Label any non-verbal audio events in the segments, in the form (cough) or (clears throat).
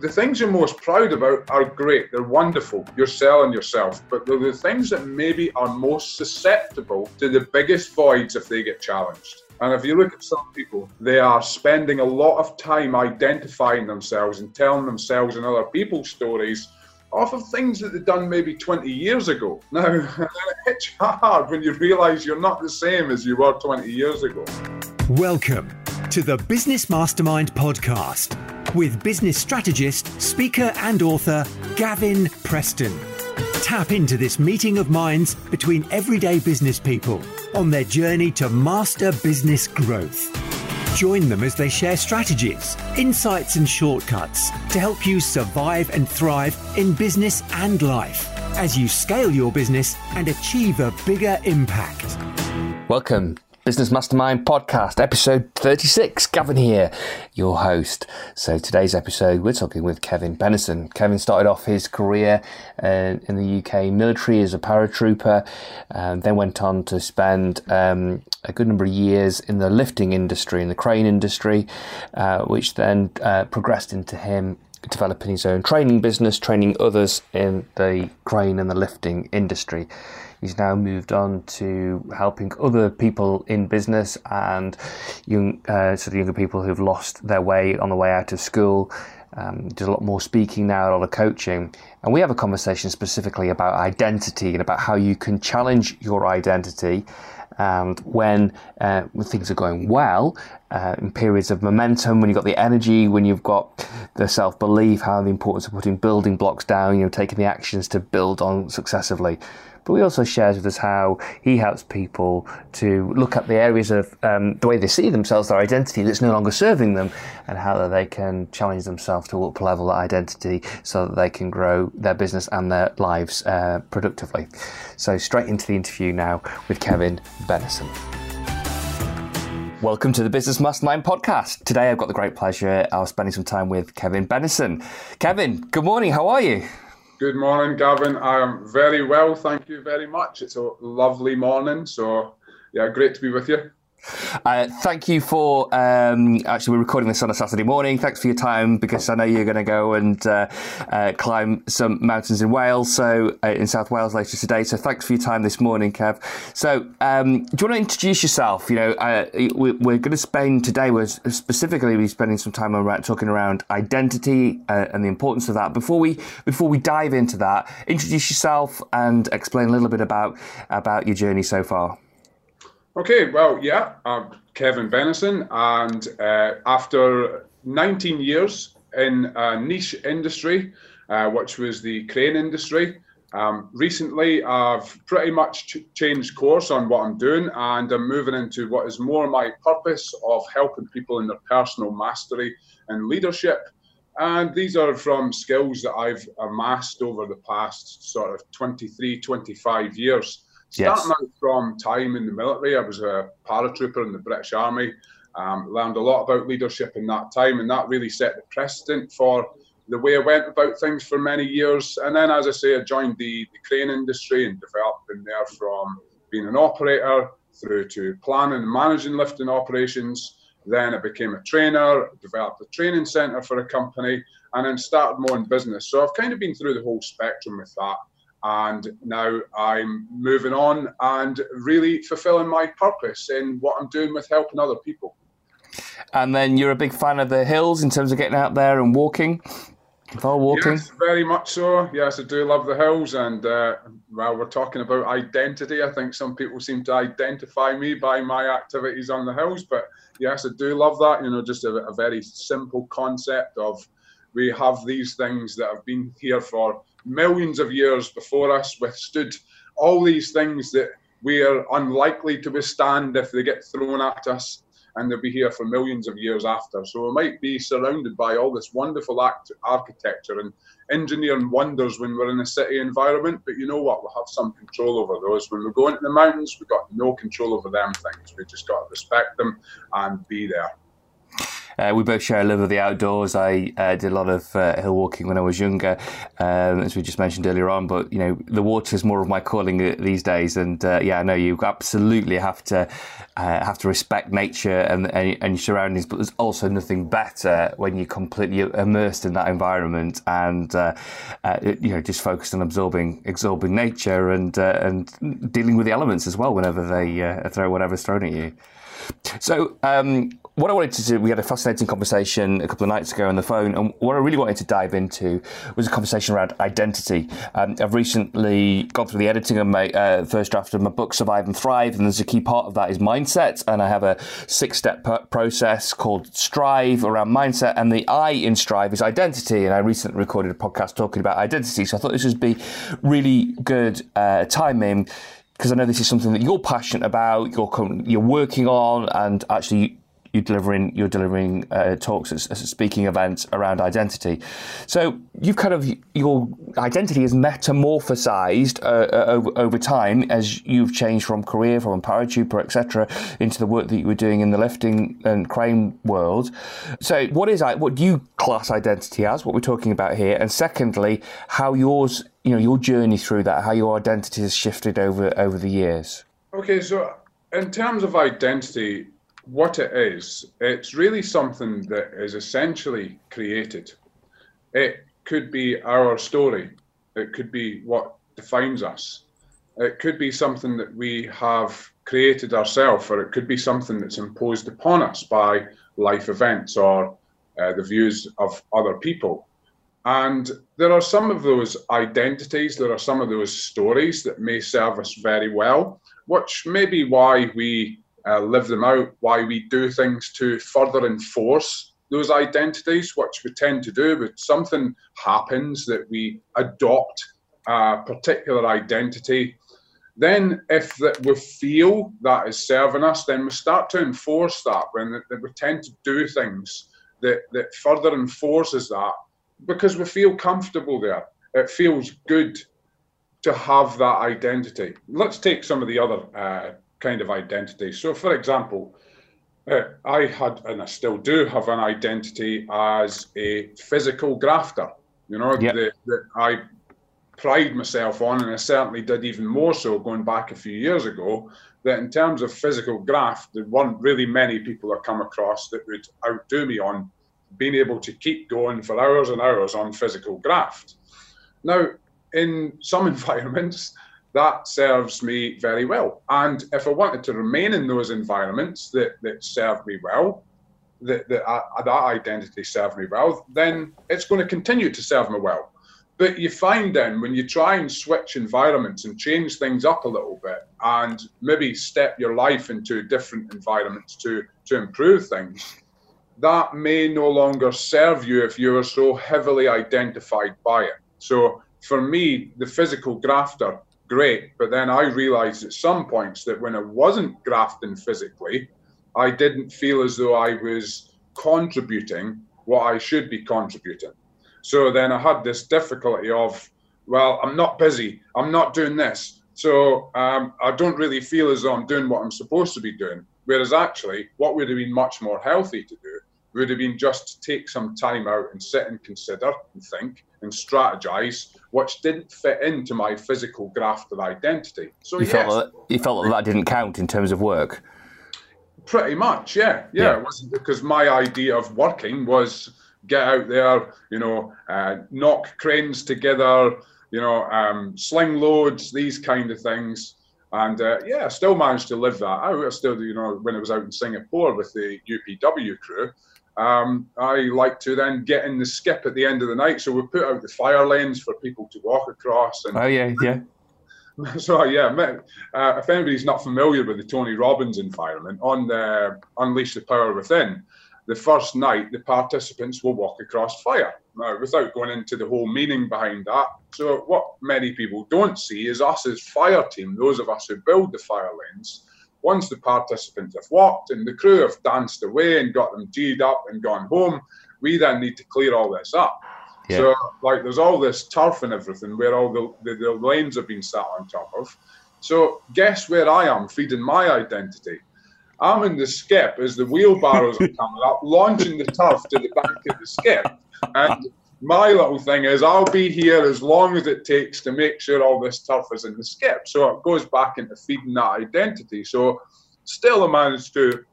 the things you're most proud about are great. They're wonderful. You're selling yourself. But they're the things that maybe are most susceptible to the biggest voids if they get challenged. And if you look at some people, they are spending a lot of time identifying themselves and telling themselves and other people's stories off of things that they've done maybe 20 years ago. (laughs) Now, it hits hard when you realise you're not the same as you were 20 years ago. Welcome to the Business Mastermind podcast with business strategist, speaker, and author Gavin Preston. Tap into this meeting of minds between everyday business people on their journey to master business growth. Join them as they share strategies, insights, and shortcuts to help you survive and thrive in business and life as you scale your business and achieve a bigger impact. Welcome Business Mastermind podcast, episode 36. Gavin here, your host. So, today's episode, we're talking with Kevin Bennison. Kevin started off his career uh, in the UK military as a paratrooper, and then went on to spend um, a good number of years in the lifting industry, in the crane industry, uh, which then uh, progressed into him developing his own training business, training others in the crane and the lifting industry. He's now moved on to helping other people in business and young, uh, sort of younger people who've lost their way on the way out of school. Um, does a lot more speaking now, a lot of coaching. And we have a conversation specifically about identity and about how you can challenge your identity. And when, uh, things are going well, uh, in periods of momentum, when you've got the energy, when you've got the self belief, how the importance of putting building blocks down, you know, taking the actions to build on successively but he also shares with us how he helps people to look at the areas of um, the way they see themselves, their identity that's no longer serving them, and how they can challenge themselves to up level that identity so that they can grow their business and their lives uh, productively. So, straight into the interview now with Kevin Bennison. Welcome to the Business Mastermind podcast. Today I've got the great pleasure of spending some time with Kevin Bennison. Kevin, good morning. How are you? Good morning, Gavin. I am very well, thank you very much. It's a lovely morning, so yeah, great to be with you. Uh, thank you for um, actually we're recording this on a Saturday morning. Thanks for your time because I know you're going to go and uh, uh, climb some mountains in Wales, so uh, in South Wales later today. So thanks for your time this morning, Kev. So um, do you want to introduce yourself? You know, uh, we, are going to spend today. We're specifically be spending some time around talking around identity uh, and the importance of that. Before we before we dive into that, introduce yourself and explain a little bit about about your journey so far. Okay, well, yeah, I'm Kevin Bennison, and uh, after 19 years in a niche industry, uh, which was the crane industry, um, recently I've pretty much ch- changed course on what I'm doing, and I'm moving into what is more my purpose of helping people in their personal mastery and leadership. And these are from skills that I've amassed over the past sort of 23, 25 years. Starting yes. from time in the military, I was a paratrooper in the British Army. Um, learned a lot about leadership in that time, and that really set the precedent for the way I went about things for many years. And then, as I say, I joined the, the crane industry and developed in there from being an operator through to planning and managing lifting operations. Then I became a trainer, developed a training centre for a company, and then started more in business. So I've kind of been through the whole spectrum with that and now I'm moving on and really fulfilling my purpose in what I'm doing with helping other people. And then you're a big fan of the hills in terms of getting out there and walking. Walking, yes, very much so. Yes, I do love the hills, and uh, while we're talking about identity, I think some people seem to identify me by my activities on the hills. But yes, I do love that. You know, just a, a very simple concept of we have these things that have been here for millions of years before us withstood all these things that we are unlikely to withstand if they get thrown at us and they'll be here for millions of years after. So we might be surrounded by all this wonderful act- architecture and engineering wonders when we're in a city environment, but you know what? We'll have some control over those. When we go into the mountains, we've got no control over them things. We just got to respect them and be there. Uh, we both share a love of the outdoors. I uh, did a lot of uh, hill walking when I was younger, um, as we just mentioned earlier on. But you know, the water is more of my calling uh, these days. And uh, yeah, I know you absolutely have to uh, have to respect nature and, and, and your surroundings. But there's also nothing better when you're completely immersed in that environment and you know just focused on absorbing absorbing nature and and dealing with the elements as well whenever they throw whatever's thrown at you. So, um, what I wanted to do, we had a fascinating conversation a couple of nights ago on the phone, and what I really wanted to dive into was a conversation around identity. Um, I've recently gone through the editing of my uh, first draft of my book, Survive and Thrive, and there's a key part of that is mindset, and I have a six step process called Strive around mindset, and the I in Strive is identity, and I recently recorded a podcast talking about identity, so I thought this would be really good uh, timing because I know this is something that you're passionate about, you're you're working on, and actually you're delivering you're delivering uh, talks at, speaking events around identity. So you've kind of your identity is metamorphosized uh, uh, over, over time as you've changed from career, from paratrooper, etc., into the work that you were doing in the lifting and crane world. So what is what do you class identity as? What we're talking about here, and secondly, how yours you know your journey through that, how your identity has shifted over over the years. Okay, so in terms of identity what it is, it's really something that is essentially created. It could be our story, it could be what defines us, it could be something that we have created ourselves, or it could be something that's imposed upon us by life events or uh, the views of other people. And there are some of those identities, there are some of those stories that may serve us very well, which may be why we uh, live them out, why we do things to further enforce those identities, which we tend to do. But something happens that we adopt a particular identity. Then, if that we feel that is serving us, then we start to enforce that. When we tend to do things that that further enforces that, because we feel comfortable there. It feels good to have that identity. Let's take some of the other uh, kind of identity. So, for example, uh, I had and I still do have an identity as a physical grafter. You know, yep. that I pride myself on, and I certainly did even more so going back a few years ago. That in terms of physical graft, there weren't really many people I come across that would outdo me on being able to keep going for hours and hours on physical graft. Now, in some (laughs) environments, that serves me very well. And if I wanted to remain in those environments that, that serve me well, that, that, uh, that identity serve me well, then it's going to continue to serve me well. But you find then when you try and switch environments and change things up a little bit and maybe step your life into different environments to, to improve things, that may no longer serve you if you are so heavily identified by it. So for me, the physical grafter great. But then I realized at some points that when I wasn't grafting physically, I didn't feel as though I was contributing what I should be contributing. So then I had this difficulty of, well, I'm not busy, I'm not doing this. So um, I don't really feel as though I'm doing what I'm supposed to be doing. Whereas actually, what would have been much more healthy to do would have been just to take some time out and sit and consider and think and strategize, which didn't fit into my physical graft grafted identity. So you yes, felt that, you felt that that didn't count in terms of work. Pretty much, yeah, yeah. yeah. It wasn't because my idea of working was get out there, you know, uh, knock cranes together, you know, um, sling loads, these kind of things. And uh, yeah, I still managed to live that out. I still, you know, when I was out in Singapore with the UPW crew, um, I like to then get in the skip at the end of the night. So we put out the fire lanes for people to walk across. And, oh yeah, yeah. (laughs) So yeah, uh, if anybody's not familiar with the Tony Robbins environment on the Unleash the Power Within, the first night the participants will walk across fire. Now, without going into the whole meaning behind that, so what many people don't see is us as fire team, those of us who build the fire lanes, once the participants have walked and the crew have danced away and got them G'd up and gone home, we then need to clear all this up. Yeah. So, like, there's all this turf and everything where all the, the, the lanes have been sat on top of. So, guess where I am feeding my identity? I'm in the skip as the wheelbarrows are (laughs) coming up, launching the turf to the back of the skip. And my little thing is I'll be here as long as it takes to make sure all this turf is in the skip. So it goes back into feeding that identity. So still I managed to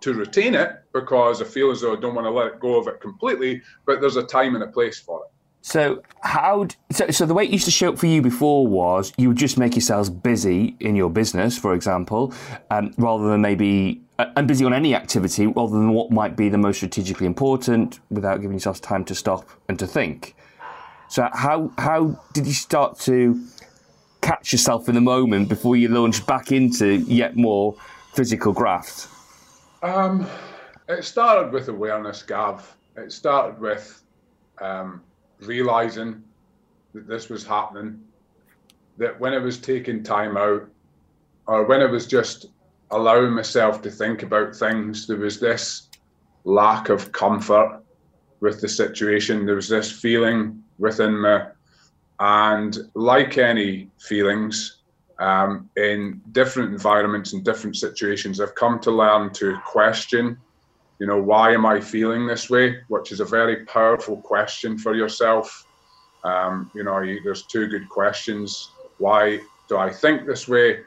to retain it because I feel as though I don't want to let go of it completely, but there's a time and a place for it. So how? So, so the way it used to show up for you before was you would just make yourselves busy in your business, for example, um, rather than maybe and busy on any activity, rather than what might be the most strategically important, without giving yourself time to stop and to think. So how how did you start to catch yourself in the moment before you launched back into yet more physical graft? Um, it started with awareness, Gav. It started with um, realizing that this was happening, that when I was taking time out, or when I was just allowing myself to think about things, there was this lack of comfort with the situation. There was this feeling within me. And like any feelings, um, in different environments and different situations, I've come to learn to question you know, why am I feeling this way? Which is a very powerful question for yourself. Um, you know, there's two good questions. Why do I think this way?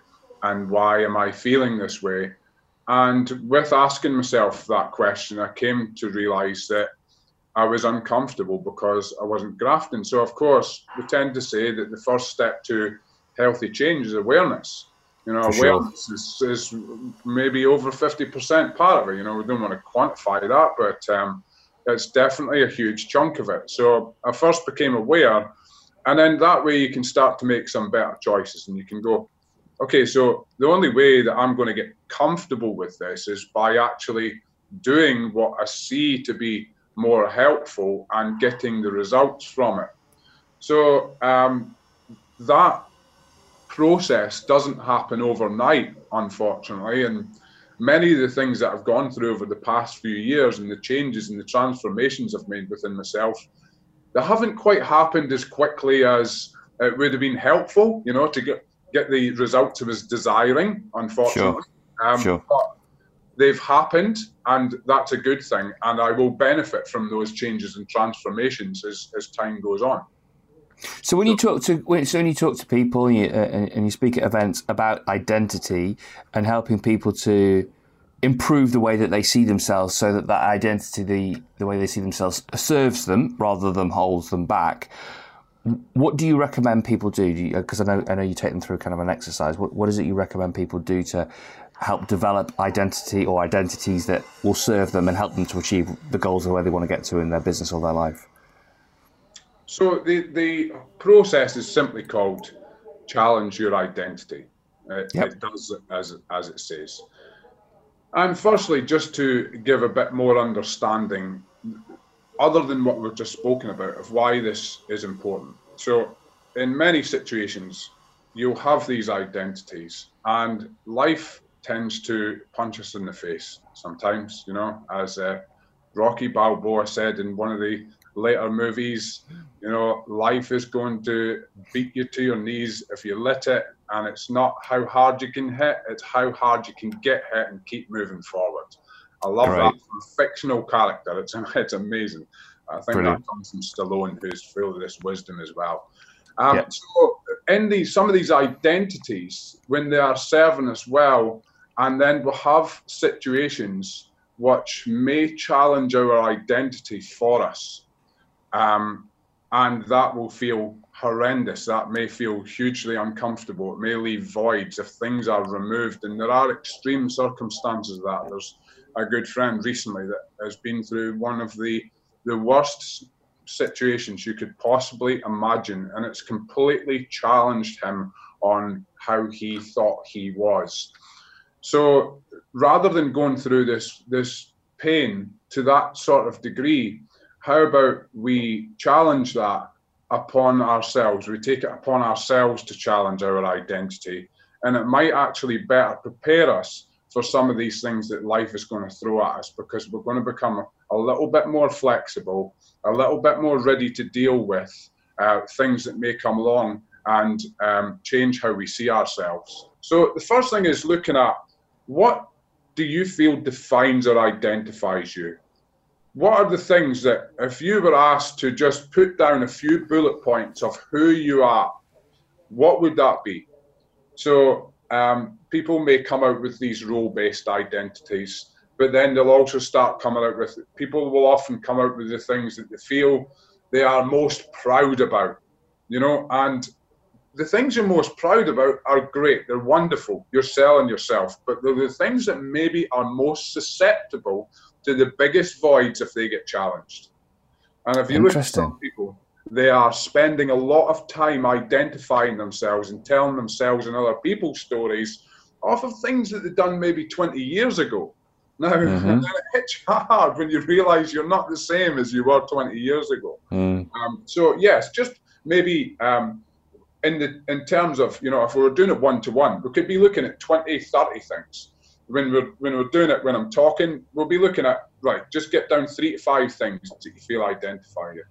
And why am I feeling this way? And with asking myself that question, I came to realize that I was uncomfortable because I wasn't grafting. So, of course, we tend to say that the first step to healthy change is awareness. You know, For awareness sure. is, is maybe over 50% part of it. You know, we don't want to quantify that, but um, it's definitely a huge chunk of it. So I first became aware, and then that way you can start to make some better choices and you can go, okay, so the only way that I'm going to get comfortable with this is by actually doing what I see to be more helpful and getting the results from it. So um, that process doesn't happen overnight, unfortunately. And many of the things that I've gone through over the past few years and the changes and the transformations I've made within myself, they haven't quite happened as quickly as it would have been helpful, you know, to get get the results I was desiring, unfortunately. Sure. Um, sure. But they've happened, and that's a good thing. And I will benefit from those changes and transformations as, as time goes on. So when you talk to when, so when you talk to people and you, uh, and you speak at events about identity and helping people to improve the way that they see themselves, so that that identity, the the way they see themselves, serves them rather than holds them back. What do you recommend people do? Because uh, I know I know you take them through kind of an exercise. What what is it you recommend people do to help develop identity or identities that will serve them and help them to achieve the goals of where they want to get to in their business or their life? So the the process is simply called challenge your identity. Uh, it, yep. it does as as it says. And firstly, just to give a bit more understanding, other than what we've just spoken about, of why this is important. So, in many situations, you'll have these identities, and life tends to punch us in the face sometimes. You know, as uh, Rocky Balboa said in one of the later movies. You know, life is going to beat you to your knees if you let it. And it's not how hard you can hit, it's how hard you can get hit and keep moving forward. I love that fictional character. It's (laughs) it's amazing. I think Brilliant. that comes from Stallone, who's full of this wisdom as well. Um, yeah. So, in these some of these identities, when they are serving us well, and then we'll have situations which may challenge our identity for us. Um, and that will feel horrendous. That may feel hugely uncomfortable. It may leave voids if things are removed. And there are extreme circumstances that. There's a good friend recently that has been through one of the the worst situations you could possibly imagine, and it's completely challenged him on how he thought he was. So rather than going through this this pain to that sort of degree, how about we challenge that upon ourselves? We take it upon ourselves to challenge our identity, and it might actually better prepare us for some of these things that life is going to throw at us because we're going to become a little bit more flexible, a little bit more ready to deal with uh, things that may come along and um, change how we see ourselves. So the first thing is looking at what do you feel defines or identifies you? What are the things that, if you were asked to just put down a few bullet points of who you are, what would that be? So, um, people may come out with these role based identities, but then they'll also start coming out with people will often come out with the things that they feel they are most proud about, you know, and the things you're most proud about are great. They're wonderful. You're selling yourself, but they're the things that maybe are most susceptible to the biggest voids if they get challenged. And if you look at some people, they are spending a lot of time identifying themselves and telling themselves and other people's stories off of things that they've done maybe 20 years ago. Now, (laughs) mm-hmm. it hits hard when you realize you're not the same as you were 20 years ago. Mm. Um, so, yes, just maybe um, in the in terms of you know if we were doing it one to one we could be looking at 20 30 things when we're when we're doing it when i'm talking we'll be looking at right just get down three to five things that you feel identify you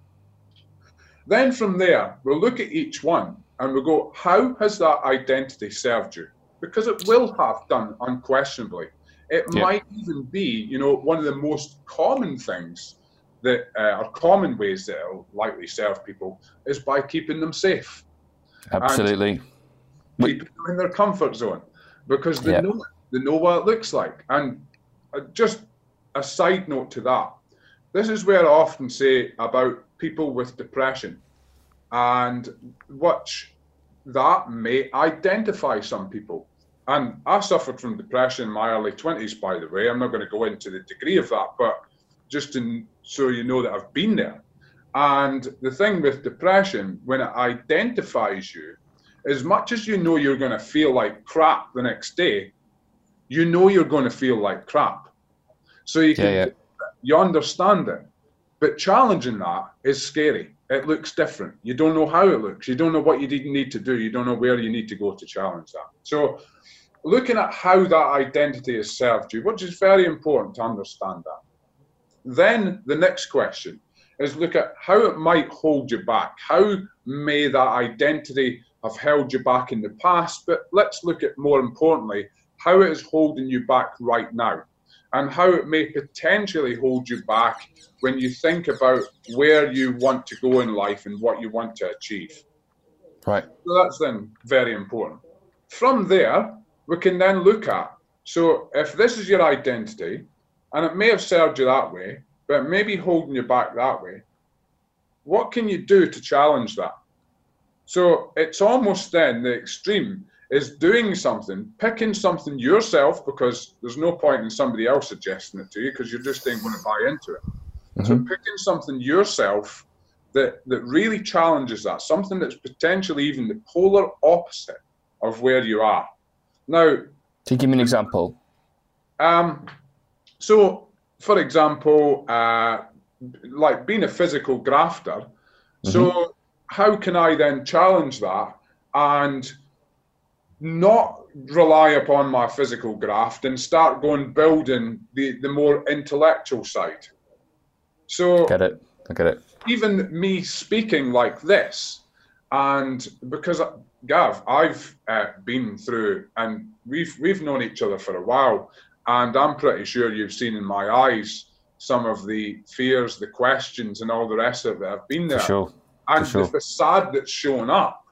then from there we'll look at each one and we'll go how has that identity served you because it will have done unquestionably it yeah. might even be you know one of the most common things that uh, are common ways that it'll likely serve people is by keeping them safe Absolutely. Keep them in their comfort zone because they know they know what it looks like. And uh, just a side note to that, this is where I often say about people with depression and which that may identify some people. And I suffered from depression in my early 20s, by the way. I'm not going to go into the degree of that, but just to, so you know that I've been there. And the thing with depression, when it identifies you, as much as you know you're going to feel like crap the next day, you know you're going to feel like crap. So you can, yeah, yeah. you understand it. But challenging that is scary. It looks different. You don't know how it looks. You don't know what you need to do. You don't know where you need to go to challenge that. So looking at how that identity has served you, which is very important to understand that. Then the next question is look at how it might hold you back. How may that identity have held you back in the past? But let's look at more importantly, how it is holding you back right now and how it may potentially hold you back when you think about where you want to go in life and what you want to achieve. Right. So that's then very important. From there, we can then look at so if this is your identity, and it may have served you that way, but maybe holding you back that way. What can you do to challenge that? So it's almost then the extreme is doing something, picking something yourself, because there's no point in somebody else suggesting it to you because you're just ain't going to buy into it. Mm-hmm. So picking something yourself that that really challenges that, something that's potentially even the polar opposite of where you are. Now, to give me an example. Um, so for example, uh, like being a physical grafter. Mm-hmm. So, how can I then challenge that and not rely upon my physical graft and start going building the, the more intellectual side? So, get it. I get it. Even me speaking like this, and because Gav, I've uh, been through, and we've we've known each other for a while, and I'm pretty sure you've seen in my eyes some of the fears, the questions, and all the rest of it I've been there. For sure. And sure. the facade that's shown up,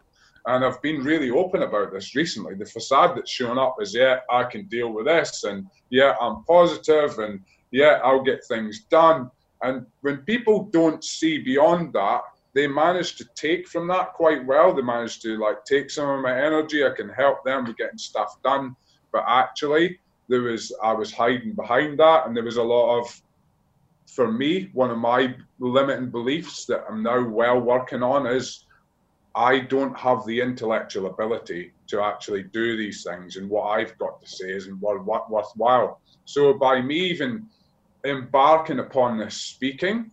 and I've been really open about this recently. The facade that's shown up is, yeah, I can deal with this, and yeah, I'm positive, and yeah, I'll get things done. And when people don't see beyond that, they manage to take from that quite well. They manage to like take some of my energy. I can help them with getting stuff done. But actually, there was I was hiding behind that, and there was a lot of, for me, one of my limiting beliefs that I'm now well working on is I don't have the intellectual ability to actually do these things, and what I've got to say isn't what worthwhile. So by me even embarking upon this speaking,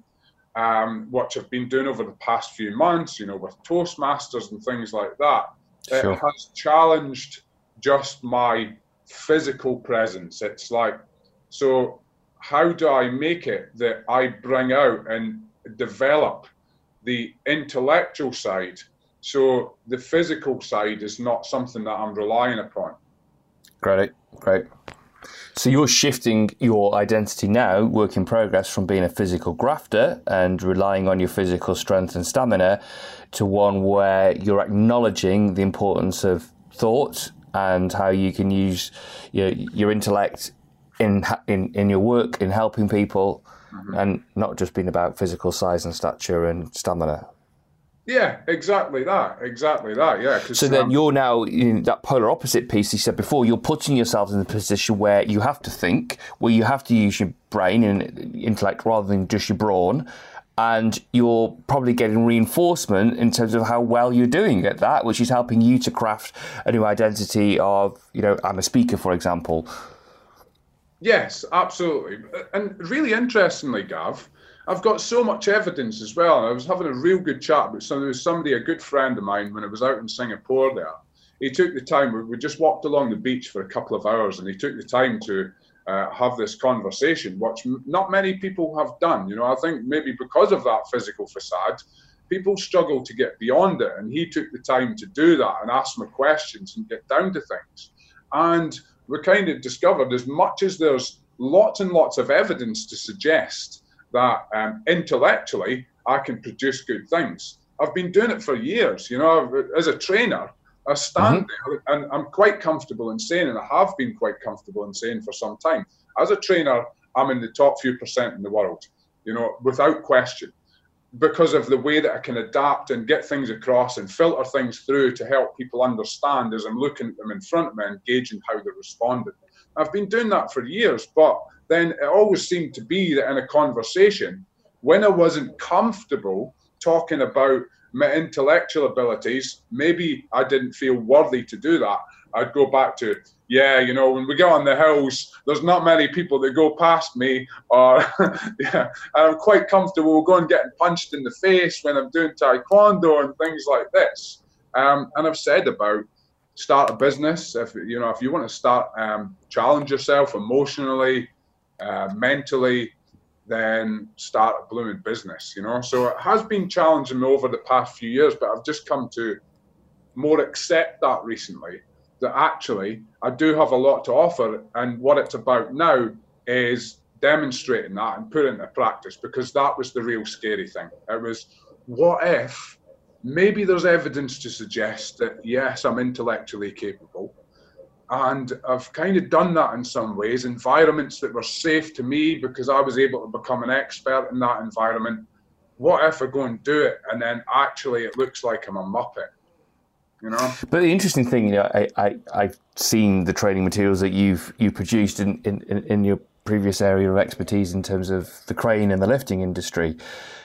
um, which I've been doing over the past few months, you know, with Toastmasters and things like that, sure. it has challenged just my physical presence. It's like, so how do I make it that I bring out and develop the intellectual side so the physical side is not something that I'm relying upon? Great, great. So you're shifting your identity now, work in progress, from being a physical grafter and relying on your physical strength and stamina to one where you're acknowledging the importance of thought and how you can use your, your intellect in, in in your work in helping people, mm-hmm. and not just being about physical size and stature and stamina. Yeah, exactly that. Exactly that. Yeah. So then um, you're now in that polar opposite piece you said before. You're putting yourself in a position where you have to think, where you have to use your brain and intellect rather than just your brawn, and you're probably getting reinforcement in terms of how well you're doing at that, which is helping you to craft a new identity of, you know, I'm a speaker, for example. Yes, absolutely. And really interestingly, Gav, I've got so much evidence as well. I was having a real good chat with somebody, somebody, a good friend of mine, when I was out in Singapore there. He took the time, we just walked along the beach for a couple of hours, and he took the time to uh, have this conversation, which not many people have done. You know, I think maybe because of that physical facade, people struggle to get beyond it. And he took the time to do that and ask me questions and get down to things. And we kind of discovered as much as there's lots and lots of evidence to suggest that um, intellectually I can produce good things. I've been doing it for years. You know, as a trainer, I stand mm-hmm. there and I'm quite comfortable in saying, and I have been quite comfortable in saying for some time, as a trainer, I'm in the top few percent in the world, you know, without question, because of the way that I can adapt and get things across and filter things through to help people understand as I'm looking at them in front of me and gauging how they're responding. I've been doing that for years, but then it always seemed to be that in a conversation, when I wasn't comfortable talking about my intellectual abilities, maybe I didn't feel worthy to do that. I'd go back to, yeah, you know, when we go on the hills, there's not many people that go past me, or (laughs) yeah, I'm quite comfortable going getting punched in the face when I'm doing taekwondo and things like this. Um, and I've said about start a business if you know if you want to start um, challenge yourself emotionally uh, mentally, then start a blooming business, you know. So it has been challenging over the past few years, but I've just come to more accept that recently that actually I do have a lot to offer, and what it's about now is demonstrating that and putting it into practice because that was the real scary thing. It was what if maybe there's evidence to suggest that yes, I'm intellectually capable, and I've kind of done that in some ways. Environments that were safe to me because I was able to become an expert in that environment. What if I go and do it and then actually it looks like I'm a muppet? You know? But the interesting thing, you know, I, I, I've seen the training materials that you've you produced in, in, in your previous area of expertise in terms of the crane and the lifting industry.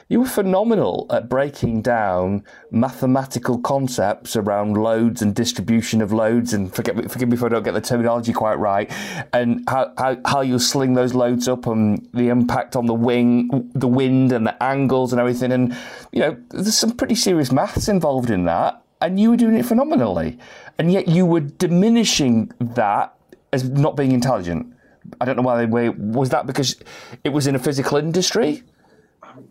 You were phenomenal at breaking down mathematical concepts around loads and distribution of loads. And forget forgive me if I don't get the terminology quite right. And how, how, how you sling those loads up and the impact on the wing, the wind and the angles and everything. And, you know, there's some pretty serious maths involved in that. And you were doing it phenomenally. And yet you were diminishing that as not being intelligent. I don't know why they were. was that because it was in a physical industry.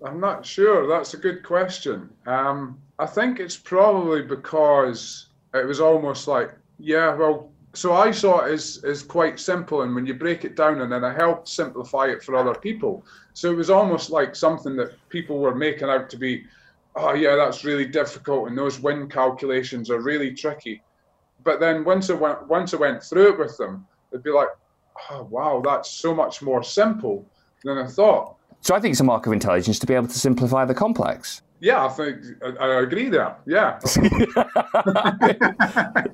I'm not sure. That's a good question. Um, I think it's probably because it was almost like, yeah, well, so I saw it as, as quite simple. And when you break it down, and then I helped simplify it for other people. So it was almost like something that people were making out to be, oh, yeah, that's really difficult. And those wind calculations are really tricky. But then once I went, once I went through it with them, they'd be like, oh, wow, that's so much more simple than I thought. So I think it's a mark of intelligence to be able to simplify the complex. Yeah, I think I, agree there. Yeah. (laughs)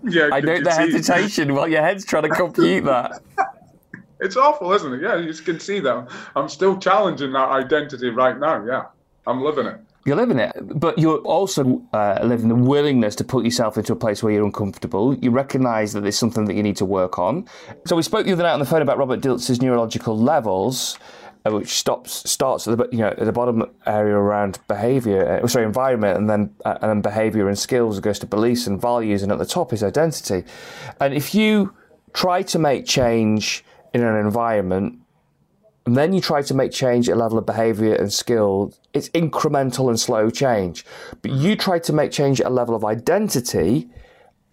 yeah. I note the hesitation while your head's trying to compute that. (laughs) it's awful, isn't it? Yeah, you can see that. I'm still challenging that identity right now. Yeah, I'm living it. You're living it, but you're also uh, living the willingness to put yourself into a place where you're uncomfortable. You recognise that there's something that you need to work on. So we spoke the other night on the phone about Robert Dilts's neurological levels, uh, which stops starts at the you know at the bottom area around behaviour, uh, sorry, environment, and then uh, and then behaviour and skills. It goes to beliefs and values, and at the top is identity. And if you try to make change in an environment and then you try to make change at a level of behavior and skill, it's incremental and slow change. But you try to make change at a level of identity,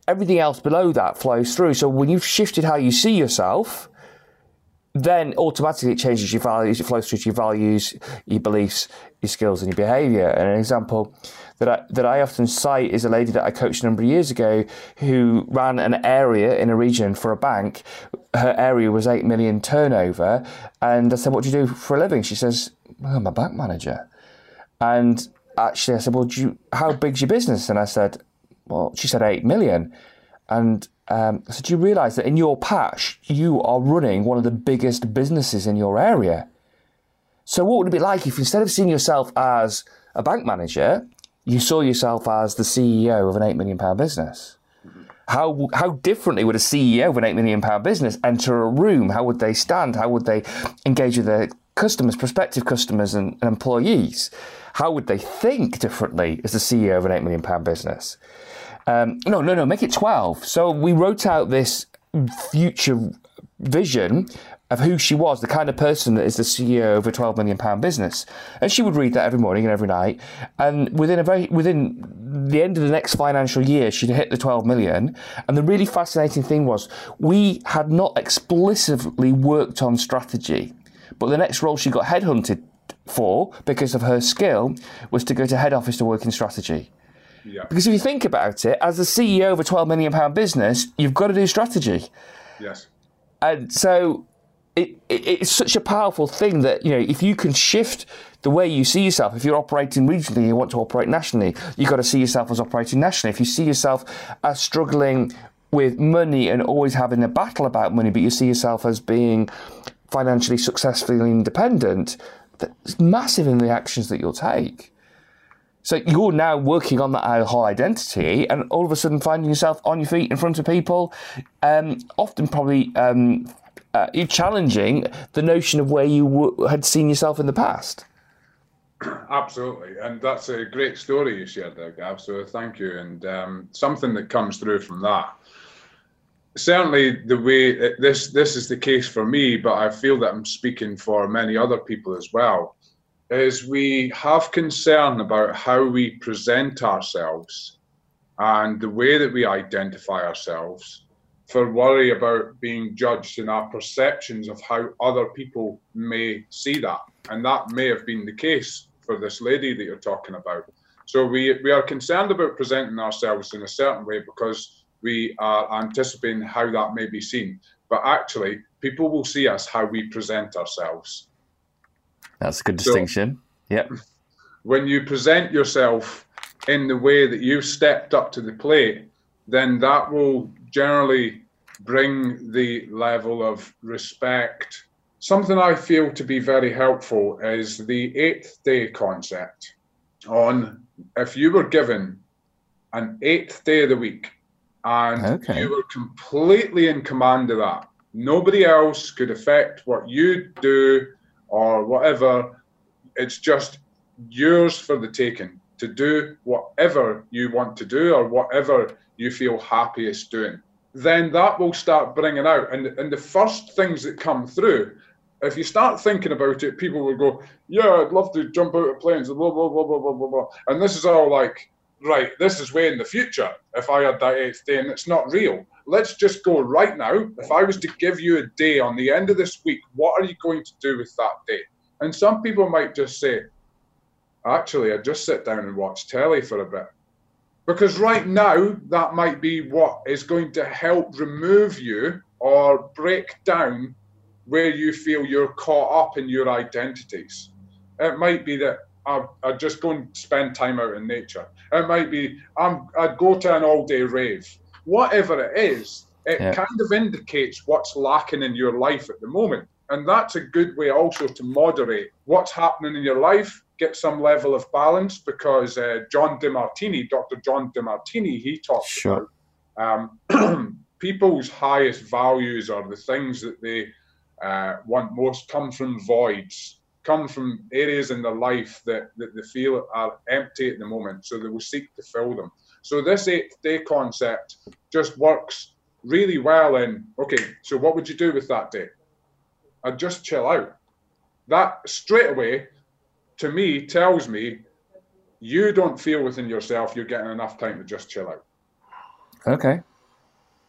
everything else below that flows through. So when you've shifted how you see yourself, then automatically it changes your values, it flows through to your values, your beliefs, your skills, and your behaviour. And an example that I, that I often cite is a lady that I coached a number of years ago who ran an area in a region for a bank. Her area was 8 million turnover. And I said, What do you do for a living? She says, well, I'm a bank manager. And actually, I said, Well, you, how big's your business? And I said, Well, she said 8 million. And um, said, Do you realise that in your patch, you are running one of the biggest businesses in your area? So, what would it be like if instead of seeing yourself as a bank manager, you saw yourself as the CEO of an £8 million business? How, how differently would a CEO of an £8 million business enter a room? How would they stand? How would they engage with their customers, prospective customers, and, and employees? How would they think differently as the CEO of an £8 million business? Um, no, no, no, make it 12. So we wrote out this future vision of who she was, the kind of person that is the CEO of a 12 million pound business. And she would read that every morning and every night. And within a very, within the end of the next financial year, she'd hit the 12 million. And the really fascinating thing was we had not explicitly worked on strategy, but the next role she got headhunted for because of her skill was to go to head office to work in strategy. Yeah. Because if you think about it, as the CEO of a 12 million pound business, you've got to do strategy. Yes. And so it, it, it's such a powerful thing that you know if you can shift the way you see yourself if you're operating regionally and you want to operate nationally you've got to see yourself as operating nationally if you see yourself as struggling with money and always having a battle about money but you see yourself as being financially successfully independent that's massive in the actions that you'll take so you're now working on that whole identity, and all of a sudden finding yourself on your feet in front of people, um, often probably um, uh, challenging the notion of where you w- had seen yourself in the past. Absolutely, and that's a great story you shared there, Gav. So thank you, and um, something that comes through from that. Certainly, the way this this is the case for me, but I feel that I'm speaking for many other people as well. Is we have concern about how we present ourselves and the way that we identify ourselves for worry about being judged in our perceptions of how other people may see that. And that may have been the case for this lady that you're talking about. So we, we are concerned about presenting ourselves in a certain way because we are anticipating how that may be seen. But actually, people will see us how we present ourselves. That's a good distinction. So, yep. When you present yourself in the way that you've stepped up to the plate, then that will generally bring the level of respect. Something I feel to be very helpful is the eighth day concept. On if you were given an eighth day of the week and okay. you were completely in command of that, nobody else could affect what you do or whatever. It's just yours for the taking to do whatever you want to do or whatever you feel happiest doing, then that will start bringing out. And, and the first things that come through, if you start thinking about it, people will go, Yeah, I'd love to jump out of planes, blah, blah, blah, blah, blah, blah, blah. And this is all like, right, this is way in the future if I had that eighth day, and it's not real. Let's just go right now. If I was to give you a day on the end of this week, what are you going to do with that day? And some people might just say, actually, I just sit down and watch telly for a bit. Because right now, that might be what is going to help remove you or break down where you feel you're caught up in your identities. It might be that I, I just go and spend time out in nature. It might be I'm, I'd go to an all day rave. Whatever it is, it yeah. kind of indicates what's lacking in your life at the moment. And that's a good way also to moderate what's happening in your life get some level of balance because uh, John Demartini, Dr. John Demartini, he talks sure. about um, (clears throat) people's highest values are the things that they uh, want most come from voids, come from areas in their life that, that they feel are empty at the moment, so they will seek to fill them. So this eighth day concept just works really well in, okay, so what would you do with that day? I'd just chill out. That straight away to me tells me you don't feel within yourself you're getting enough time to just chill out. Okay.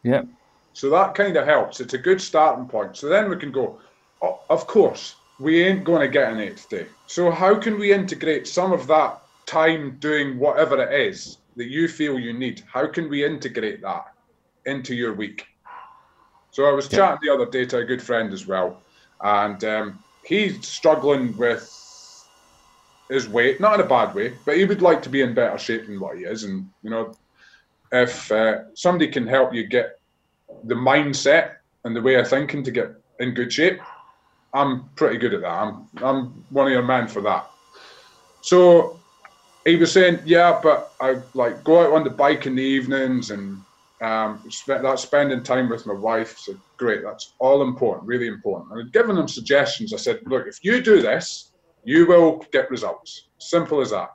Yep. So that kind of helps. It's a good starting point. So then we can go, oh, of course, we ain't going to get an eighth day. So how can we integrate some of that time doing whatever it is that you feel you need? How can we integrate that into your week? So I was yeah. chatting the other day to a good friend as well, and um, he's struggling with his weight, not in a bad way, but he would like to be in better shape than what he is. And you know, if uh, somebody can help you get the mindset and the way of thinking to get in good shape, I'm pretty good at that. I'm I'm one of your men for that. So he was saying, yeah, but I like go out on the bike in the evenings and um, spend that spending time with my wife. So great, that's all important, really important. And I'd given him suggestions. I said, look, if you do this, you will get results. Simple as that.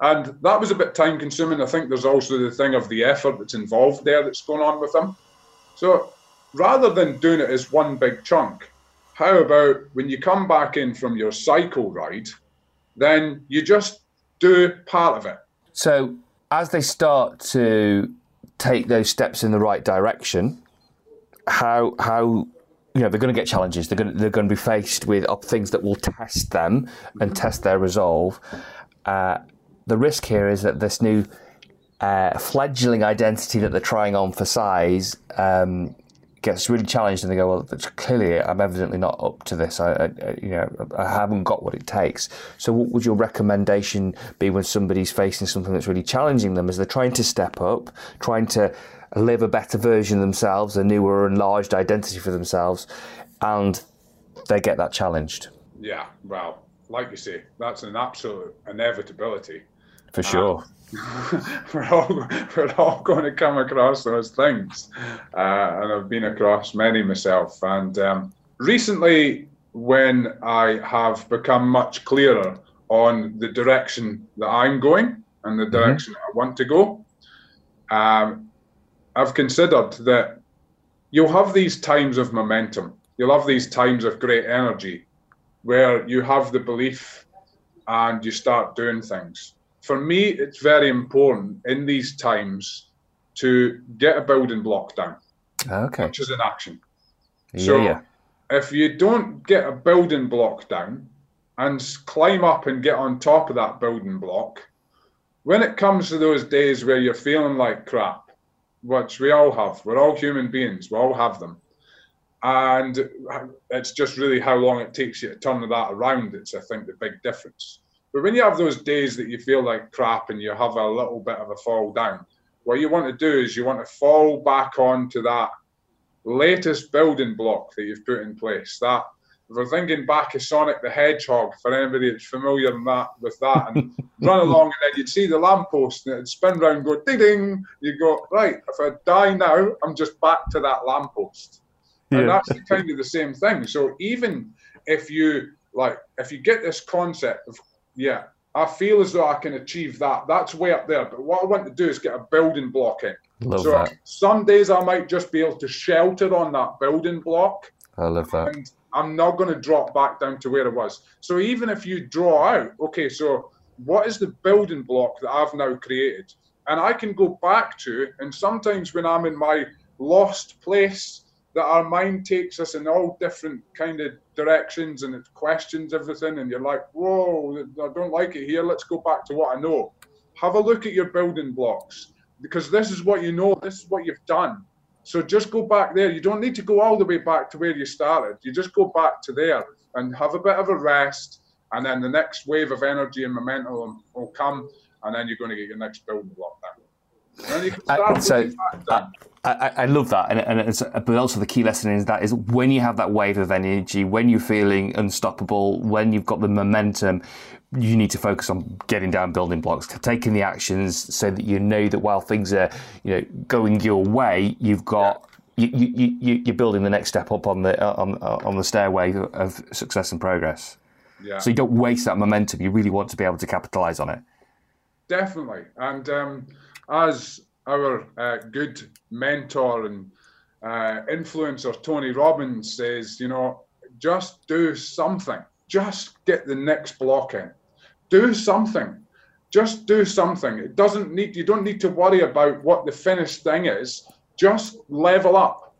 And that was a bit time consuming. I think there's also the thing of the effort that's involved there that's going on with them. So rather than doing it as one big chunk, how about when you come back in from your cycle ride, then you just do part of it. So as they start to take those steps in the right direction, how how you know they're going to get challenges. They're going to, they're going to be faced with things that will test them and test their resolve. Uh, the risk here is that this new uh, fledgling identity that they're trying on for size um, gets really challenged, and they go, "Well, clearly, I'm evidently not up to this. I, I, you know, I haven't got what it takes." So, what would your recommendation be when somebody's facing something that's really challenging them, as they're trying to step up, trying to live a better version of themselves, a newer, enlarged identity for themselves, and they get that challenged? Yeah, well, like you say, that's an absolute inevitability. For sure. Um, (laughs) we're all we're all going to come across those things, uh, and I've been across many myself. And um, recently, when I have become much clearer on the direction that I'm going and the mm-hmm. direction mm-hmm. I want to go, um, I've considered that you'll have these times of momentum. You'll have these times of great energy where you have the belief and you start doing things for me, it's very important in these times to get a building block down, okay. which is an action. Yeah, so yeah. if you don't get a building block down and climb up and get on top of that building block, when it comes to those days where you're feeling like crap, which we all have, we're all human beings, we all have them. And uh, it's just really how long it takes you to turn that around. It's, I think, the big difference. But when you have those days that you feel like crap and you have a little bit of a fall down, what you want to do is you want to fall back onto that latest building block that you've put in place. That if we're thinking back of Sonic the Hedgehog, for anybody that's familiar that, with that, and (laughs) run along and then you'd see the lamppost and it'd spin round, go ding ding. You go right. If I die now, I'm just back to that lamppost, yeah. and that's kind of the same thing. So even if you like, if you get this concept of yeah, I feel as though I can achieve that. That's way up there. But what I want to do is get a building block in. Love so that. some days I might just be able to shelter on that building block. I love that. And I'm not going to drop back down to where it was. So even if you draw out, okay, so what is the building block that I've now created? And I can go back to, and sometimes when I'm in my lost place, that our mind takes us in all different kind of directions and it questions everything and you're like whoa i don't like it here. Let's go back to what i know. Have a look at your building blocks because this is what you know. This is what you've done. So just go back there. You don't need to go all the way back to where you started. You just go back to there and have a bit of a rest and then the next wave of energy and momentum will come and then you're going to get your next building block uh, so I, I, I, love that, and, and it's, but also the key lesson is that is when you have that wave of energy, when you're feeling unstoppable, when you've got the momentum, you need to focus on getting down building blocks, taking the actions, so that you know that while things are you know going your way, you've got. You, you, you, you're building the next step up on the on, on the stairway of success and progress. Yeah. So you don't waste that momentum. You really want to be able to capitalize on it. Definitely, and um, as our uh, good mentor and uh, influencer Tony Robbins says, you know, just do something. Just get the next block in. Do something. Just do something. It doesn't need. You don't need to worry about what the finished thing is. Just level up.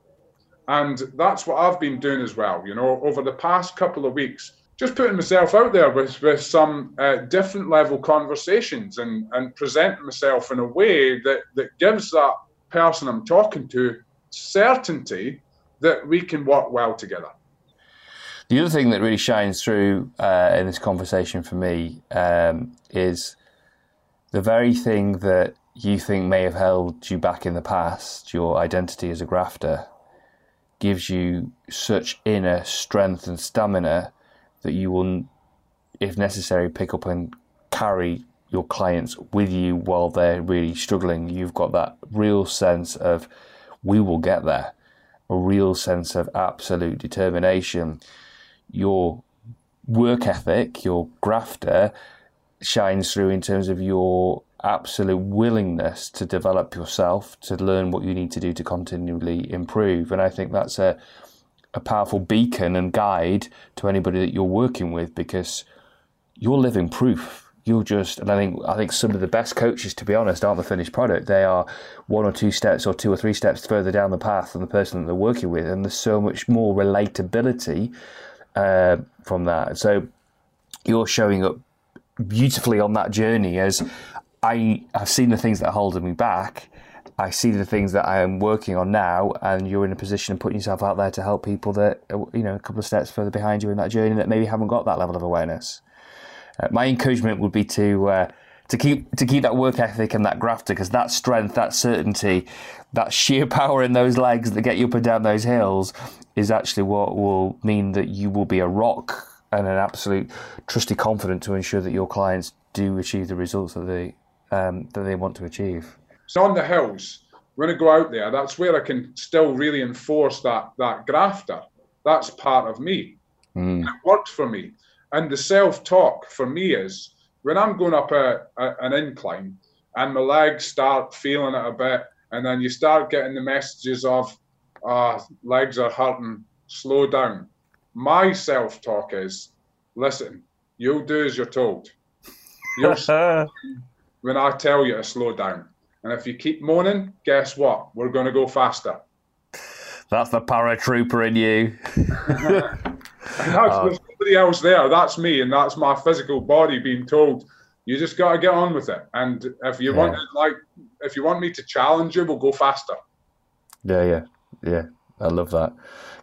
And that's what I've been doing as well. You know, over the past couple of weeks, just putting myself out there with, with some uh, different level conversations and, and presenting myself in a way that, that gives that person I'm talking to certainty that we can work well together. The other thing that really shines through uh, in this conversation for me um, is the very thing that you think may have held you back in the past, your identity as a grafter, gives you such inner strength and stamina that you will, if necessary, pick up and carry your clients with you while they're really struggling. You've got that real sense of, we will get there, a real sense of absolute determination. Your work ethic, your grafter, shines through in terms of your absolute willingness to develop yourself, to learn what you need to do to continually improve. And I think that's a, a powerful beacon and guide to anybody that you're working with because you're living proof. You're just, and I think I think some of the best coaches, to be honest, aren't the finished product. They are one or two steps or two or three steps further down the path than the person that they're working with, and there's so much more relatability uh, from that. So you're showing up beautifully on that journey as I have seen the things that are holding me back. I see the things that I am working on now, and you're in a position of putting yourself out there to help people that you know a couple of steps further behind you in that journey that maybe haven't got that level of awareness. Uh, my encouragement would be to uh, to keep to keep that work ethic and that grafter because that strength, that certainty, that sheer (laughs) power in those legs that get you up and down those hills is actually what will mean that you will be a rock and an absolute trusty confident to ensure that your clients do achieve the results that they um, that they want to achieve. So on the hills, when I go out there, that's where I can still really enforce that that grafter. That's part of me. Mm. It worked for me. And the self-talk for me is when I'm going up a, a, an incline and my legs start feeling it a bit, and then you start getting the messages of, ah, oh, legs are hurting, slow down my self talk is listen, you'll do as you're told. (laughs) You'll when I tell you to slow down. And if you keep moaning, guess what? We're going to go faster. That's the paratrooper in you. (laughs) that's, oh. There's somebody else there. That's me, and that's my physical body being told, you just got to get on with it. And if you yeah. want, like, if you want me to challenge you, we'll go faster. Yeah, yeah, yeah. I love that.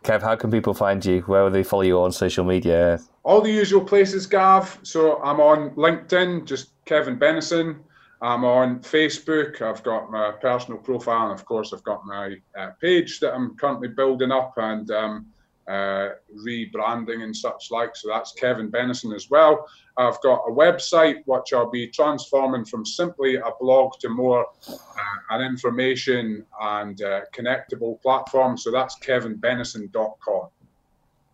Kev, how can people find you? Where will they follow you on social media? All the usual places, Gav. So I'm on LinkedIn, just Kevin Benison. I'm on Facebook. I've got my personal profile, and of course, I've got my uh, page that I'm currently building up and um, uh, rebranding and such like. So that's Kevin Benison as well. I've got a website which I'll be transforming from simply a blog to more uh, an information and uh, connectable platform. So that's kevinbenison.com.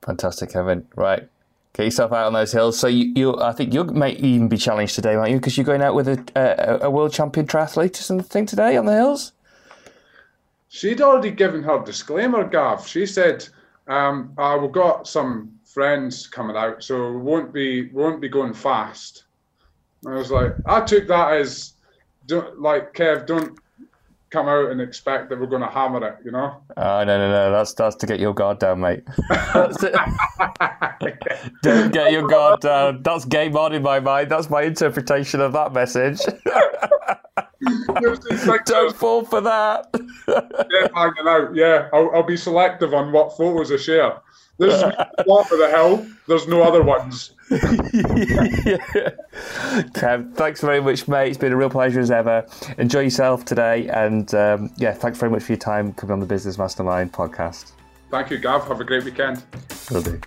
Fantastic, Kevin. Right. Get yourself out on those hills. So you, you I think you may even be challenged today, aren't you? Because you're going out with a, a, a world champion triathlete or something today on the hills. She'd already given her disclaimer, Gav. She said, um, uh, "We've got some friends coming out, so we won't be won't be going fast. And I was like, I took that as, don't, like Kev, don't come out and expect that we're going to hammer it, you know? Oh no no no, that's that's to get your guard down, mate. (laughs) (laughs) don't get your guard down. That's game on in my mind. That's my interpretation of that message. (laughs) Don't fall for that. yeah, hanging out. Yeah, I'll, I'll be selective on what photos I share. There's (laughs) one for the hell. There's no other ones. (laughs) Kev, thanks very much, mate. It's been a real pleasure as ever. Enjoy yourself today, and um, yeah, thanks very much for your time coming on the Business Mastermind podcast. Thank you, Gav. Have a great weekend. Will do.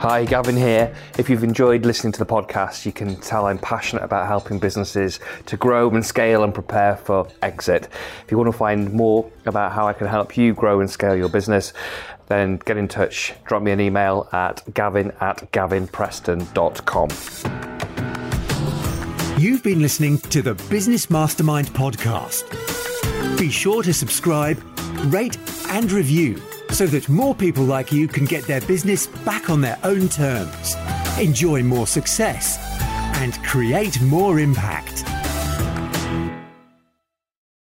Hi, Gavin here. If you've enjoyed listening to the podcast, you can tell I'm passionate about helping businesses to grow and scale and prepare for exit. If you want to find more about how I can help you grow and scale your business, then get in touch. Drop me an email at gavin at gavinpreston.com. You've been listening to the Business Mastermind podcast. Be sure to subscribe, rate, and review so that more people like you can get their business back on their own terms, enjoy more success, and create more impact.